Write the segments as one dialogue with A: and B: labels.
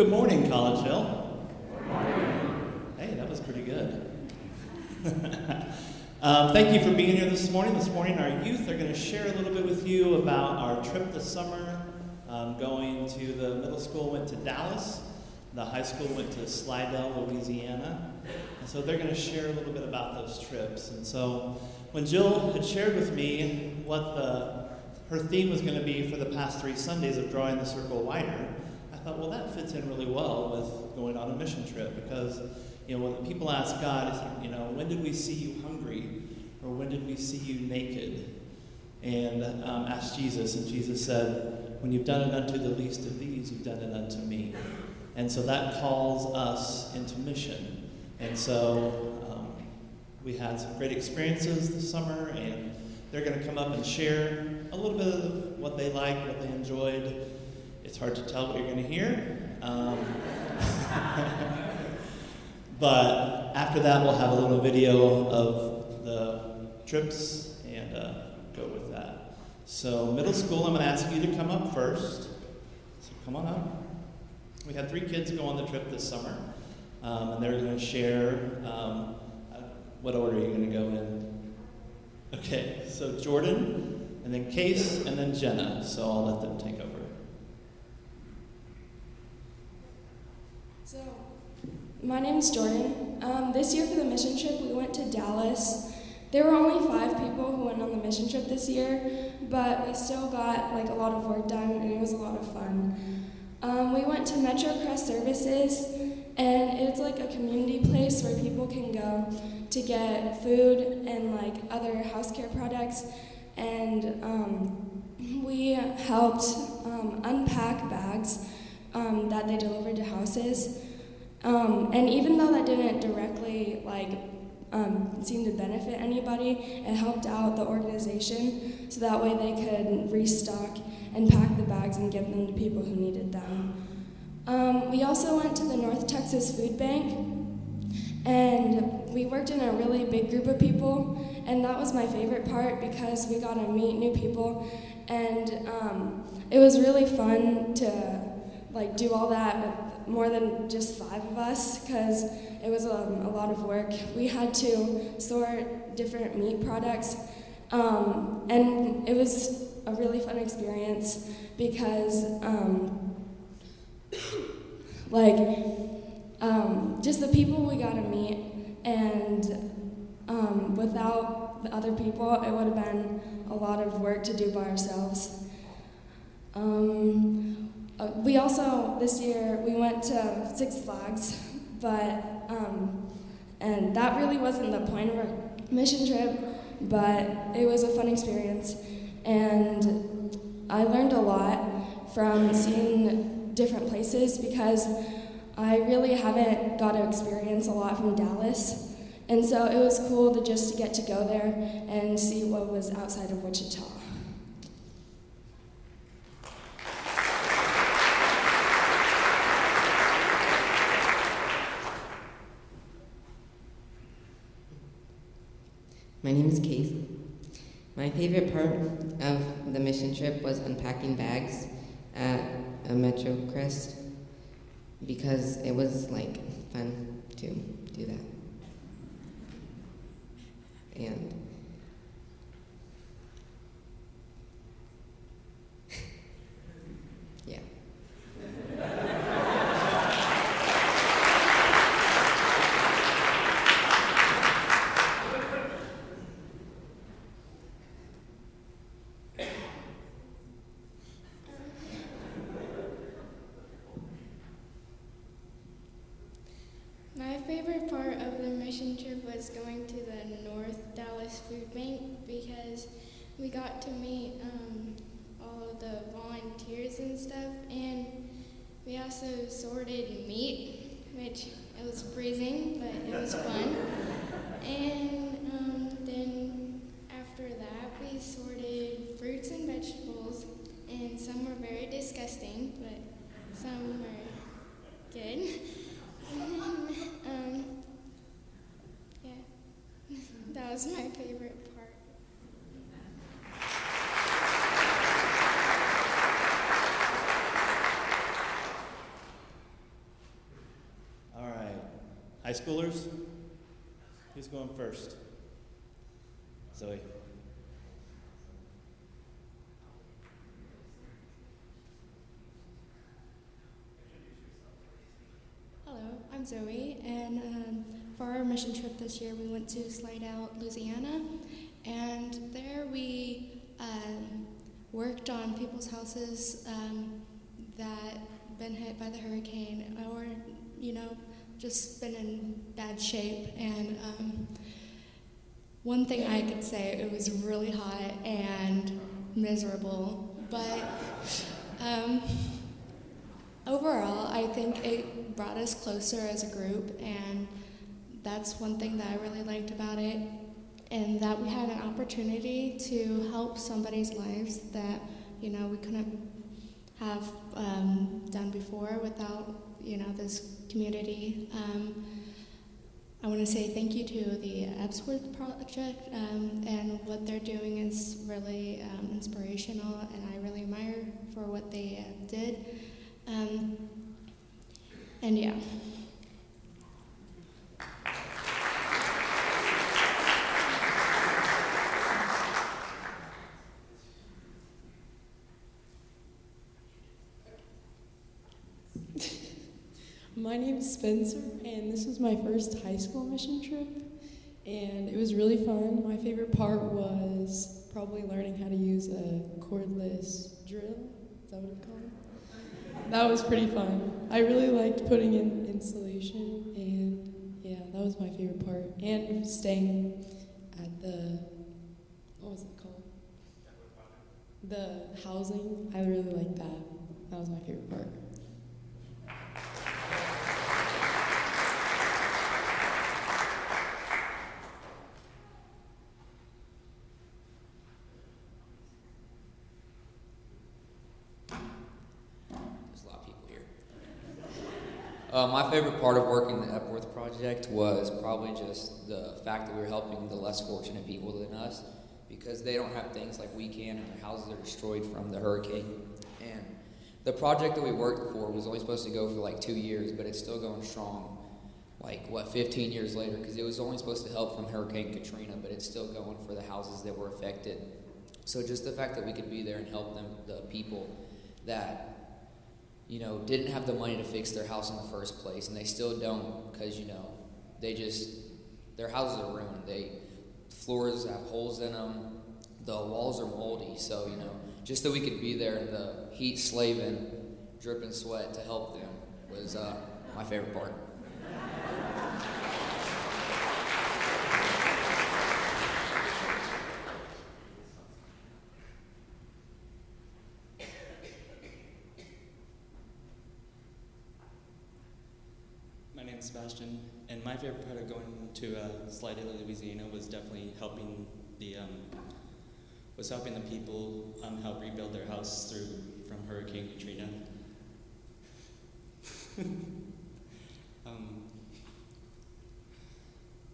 A: Good morning, Collegeville. Hey, that was pretty good. um, thank you for being here this morning. This morning, our youth are going to share a little bit with you about our trip this summer. Um, going to the middle school, went to Dallas. The high school went to Slidell, Louisiana. And so they're going to share a little bit about those trips. And so when Jill had shared with me what the, her theme was going to be for the past three Sundays of drawing the circle wider, thought, well, that fits in really well with going on a mission trip because, you know, when people ask God, you know, when did we see you hungry or when did we see you naked? And um, asked Jesus, and Jesus said, when you've done it unto the least of these, you've done it unto me. And so that calls us into mission. And so um, we had some great experiences this summer, and they're going to come up and share a little bit of what they liked, what they enjoyed. It's hard to tell what you're going to hear. Um, but after that, we'll have a little video of the trips and uh, go with that. So, middle school, I'm going to ask you to come up first. So, come on up. We had three kids go on the trip this summer, um, and they're going to share. Um, uh, what order are you going to go in? Okay, so Jordan, and then Case, and then Jenna. So I'll let them take over.
B: So, my name is Jordan. Um, this year for the mission trip, we went to Dallas. There were only five people who went on the mission trip this year, but we still got like a lot of work done, and it was a lot of fun. Um, we went to Metro Crest Services, and it's like a community place where people can go to get food and like other house care products. And um, we helped um, unpack bags um, that they delivered to houses. Um, and even though that didn't directly like um, seem to benefit anybody, it helped out the organization so that way they could restock and pack the bags and give them to people who needed them. Um, we also went to the North Texas Food Bank, and we worked in a really big group of people, and that was my favorite part because we got to meet new people, and um, it was really fun to like do all that with more than just five of us because it was um, a lot of work. We had to sort different meat products, um, and it was a really fun experience because, um, like, um, just the people we got to meet, and um, without the other people, it would have been a lot of work to do by ourselves. Um, uh, we also this year we went to Six Flags, but um, and that really wasn't the point of our mission trip, but it was a fun experience. And I learned a lot from seeing different places because I really haven't got to experience a lot from Dallas. And so it was cool to just get to go there and see what was outside of Wichita.
C: My name is Keith. My favorite part of the mission trip was unpacking bags at a Metro Crest because it was like fun to do that. And
D: was going to the North Dallas Food Bank because we got to meet um, all of the volunteers and stuff, and we also sorted meat, which it was freezing, but it was fun. and um, then after that, we sorted fruits and vegetables, and some were very disgusting, but some were good. And then um, that was my favorite part. All right.
A: High schoolers? Who's going first? Zoe.
E: Hello, I'm Zoe, and um, for our mission trip this year, we went to Slidell, Louisiana, and there we um, worked on people's houses um, that been hit by the hurricane or, you know, just been in bad shape. And um, one thing I could say, it was really hot and miserable, but um, overall, I think it brought us closer as a group, and that's one thing that I really liked about it. And that we had an opportunity to help somebody's lives that, you know, we couldn't have um, done before without, you know, this community. Um, I want to say thank you to the Epworth Project, um, and what they're doing is really um, inspirational, and I really admire for what they uh, did. Um, and yeah.
F: My name is Spencer, and this was my first high school mission trip, and it was really fun. My favorite part was probably learning how to use a cordless drill. Is that what it's called? That was pretty fun. I really liked putting in insulation, and yeah, that was my favorite part. And staying at the what was it called? The housing. I really liked that. That was my favorite part.
G: There's a lot of people here. Uh, my favorite part of working the Epworth project was probably just the fact that we were helping the less fortunate people than us because they don't have things like we can and their houses are destroyed from the hurricane. And the project that we worked for was only supposed to go for like two years, but it's still going strong. Like, what, 15 years later? Because it was only supposed to help from Hurricane Katrina, but it's still going for the houses that were affected. So, just the fact that we could be there and help them, the people that you know, didn't have the money to fix their house in the first place, and they still don't because you know they just their houses are ruined. They floors have holes in them, the walls are moldy. So you know, just that we could be there in the heat, slaving, dripping sweat to help them was uh, my favorite part.
H: Sebastian, and my favorite part of going to uh, Louisiana, was definitely helping the um, was helping the people um, help rebuild their house through from Hurricane Katrina. um,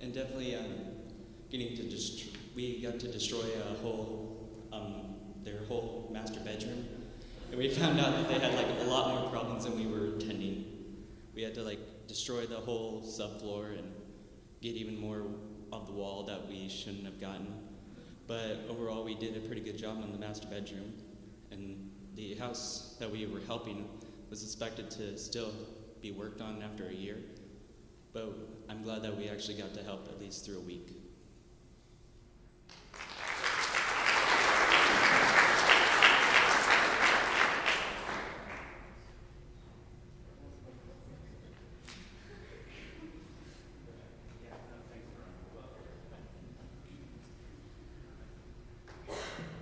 H: and definitely um, getting to just we got to destroy a whole um, their whole master bedroom, and we found out that they had like a lot more problems than we were intending. We had to like destroy the whole subfloor and get even more of the wall that we shouldn't have gotten. But overall, we did a pretty good job on the master bedroom, and the house that we were helping was expected to still be worked on after a year. But I'm glad that we actually got to help at least through a week.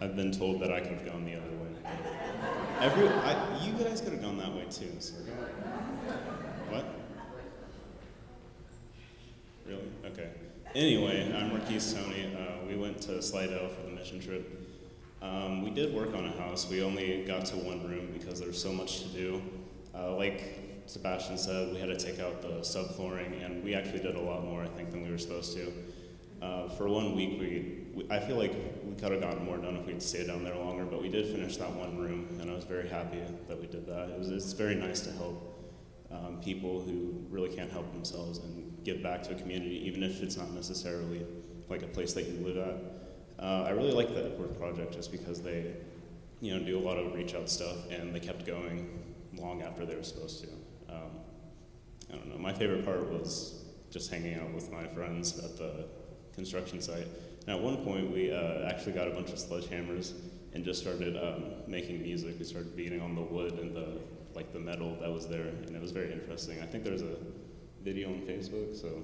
I: I've been told that I could have gone the other way. Every, I, you guys could have gone that way too. So. What? Really? Okay. Anyway, I'm Marquise Tony. Uh, we went to Slidell for the mission trip. Um, we did work on a house. We only got to one room because there's so much to do. Uh, like Sebastian said, we had to take out the subflooring, and we actually did a lot more, I think, than we were supposed to. Uh, for one week, we, we I feel like could have gotten more done if we'd stayed down there longer, but we did finish that one room, and I was very happy that we did that. It was, it's very nice to help um, people who really can't help themselves and give back to a community, even if it's not necessarily like a place that you live at. Uh, I really like the Epworth project just because they, you know, do a lot of reach out stuff and they kept going long after they were supposed to. Um, I don't know. My favorite part was just hanging out with my friends at the construction site. And at one point, we uh, actually got a bunch of sledgehammers and just started um, making music. We started beating on the wood and the like the metal that was there, and it was very interesting. I think there's a video on Facebook, so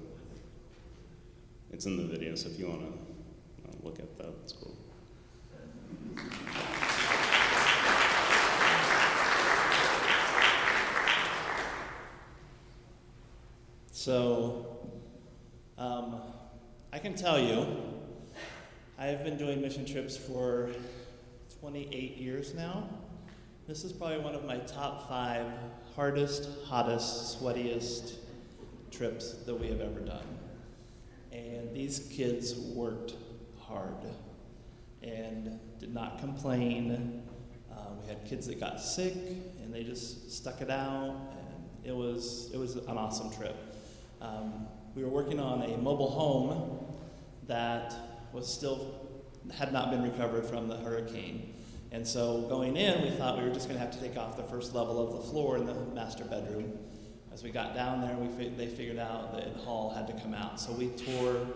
I: it's in the video. So if you want to uh, look at that, it's cool.
A: So, um, I can tell you, I have been doing mission trips for 28 years now. This is probably one of my top five hardest, hottest, sweatiest trips that we have ever done. And these kids worked hard and did not complain. Um, we had kids that got sick and they just stuck it out, and it was, it was an awesome trip. Um, we were working on a mobile home that was still had not been recovered from the hurricane. And so going in, we thought we were just going to have to take off the first level of the floor in the master bedroom. As we got down there, we fi- they figured out that the hall had to come out. So we tore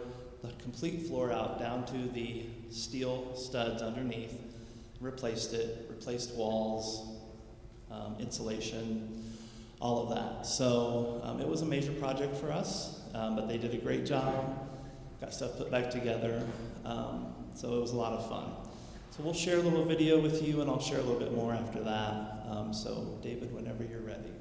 A: the complete floor out down to the steel studs underneath, replaced it, replaced walls, um, insulation, all of that. So um, it was a major project for us, um, but they did a great job. Got stuff put back together. Um, so it was a lot of fun. So we'll share a little video with you, and I'll share a little bit more after that. Um, so, David, whenever you're ready.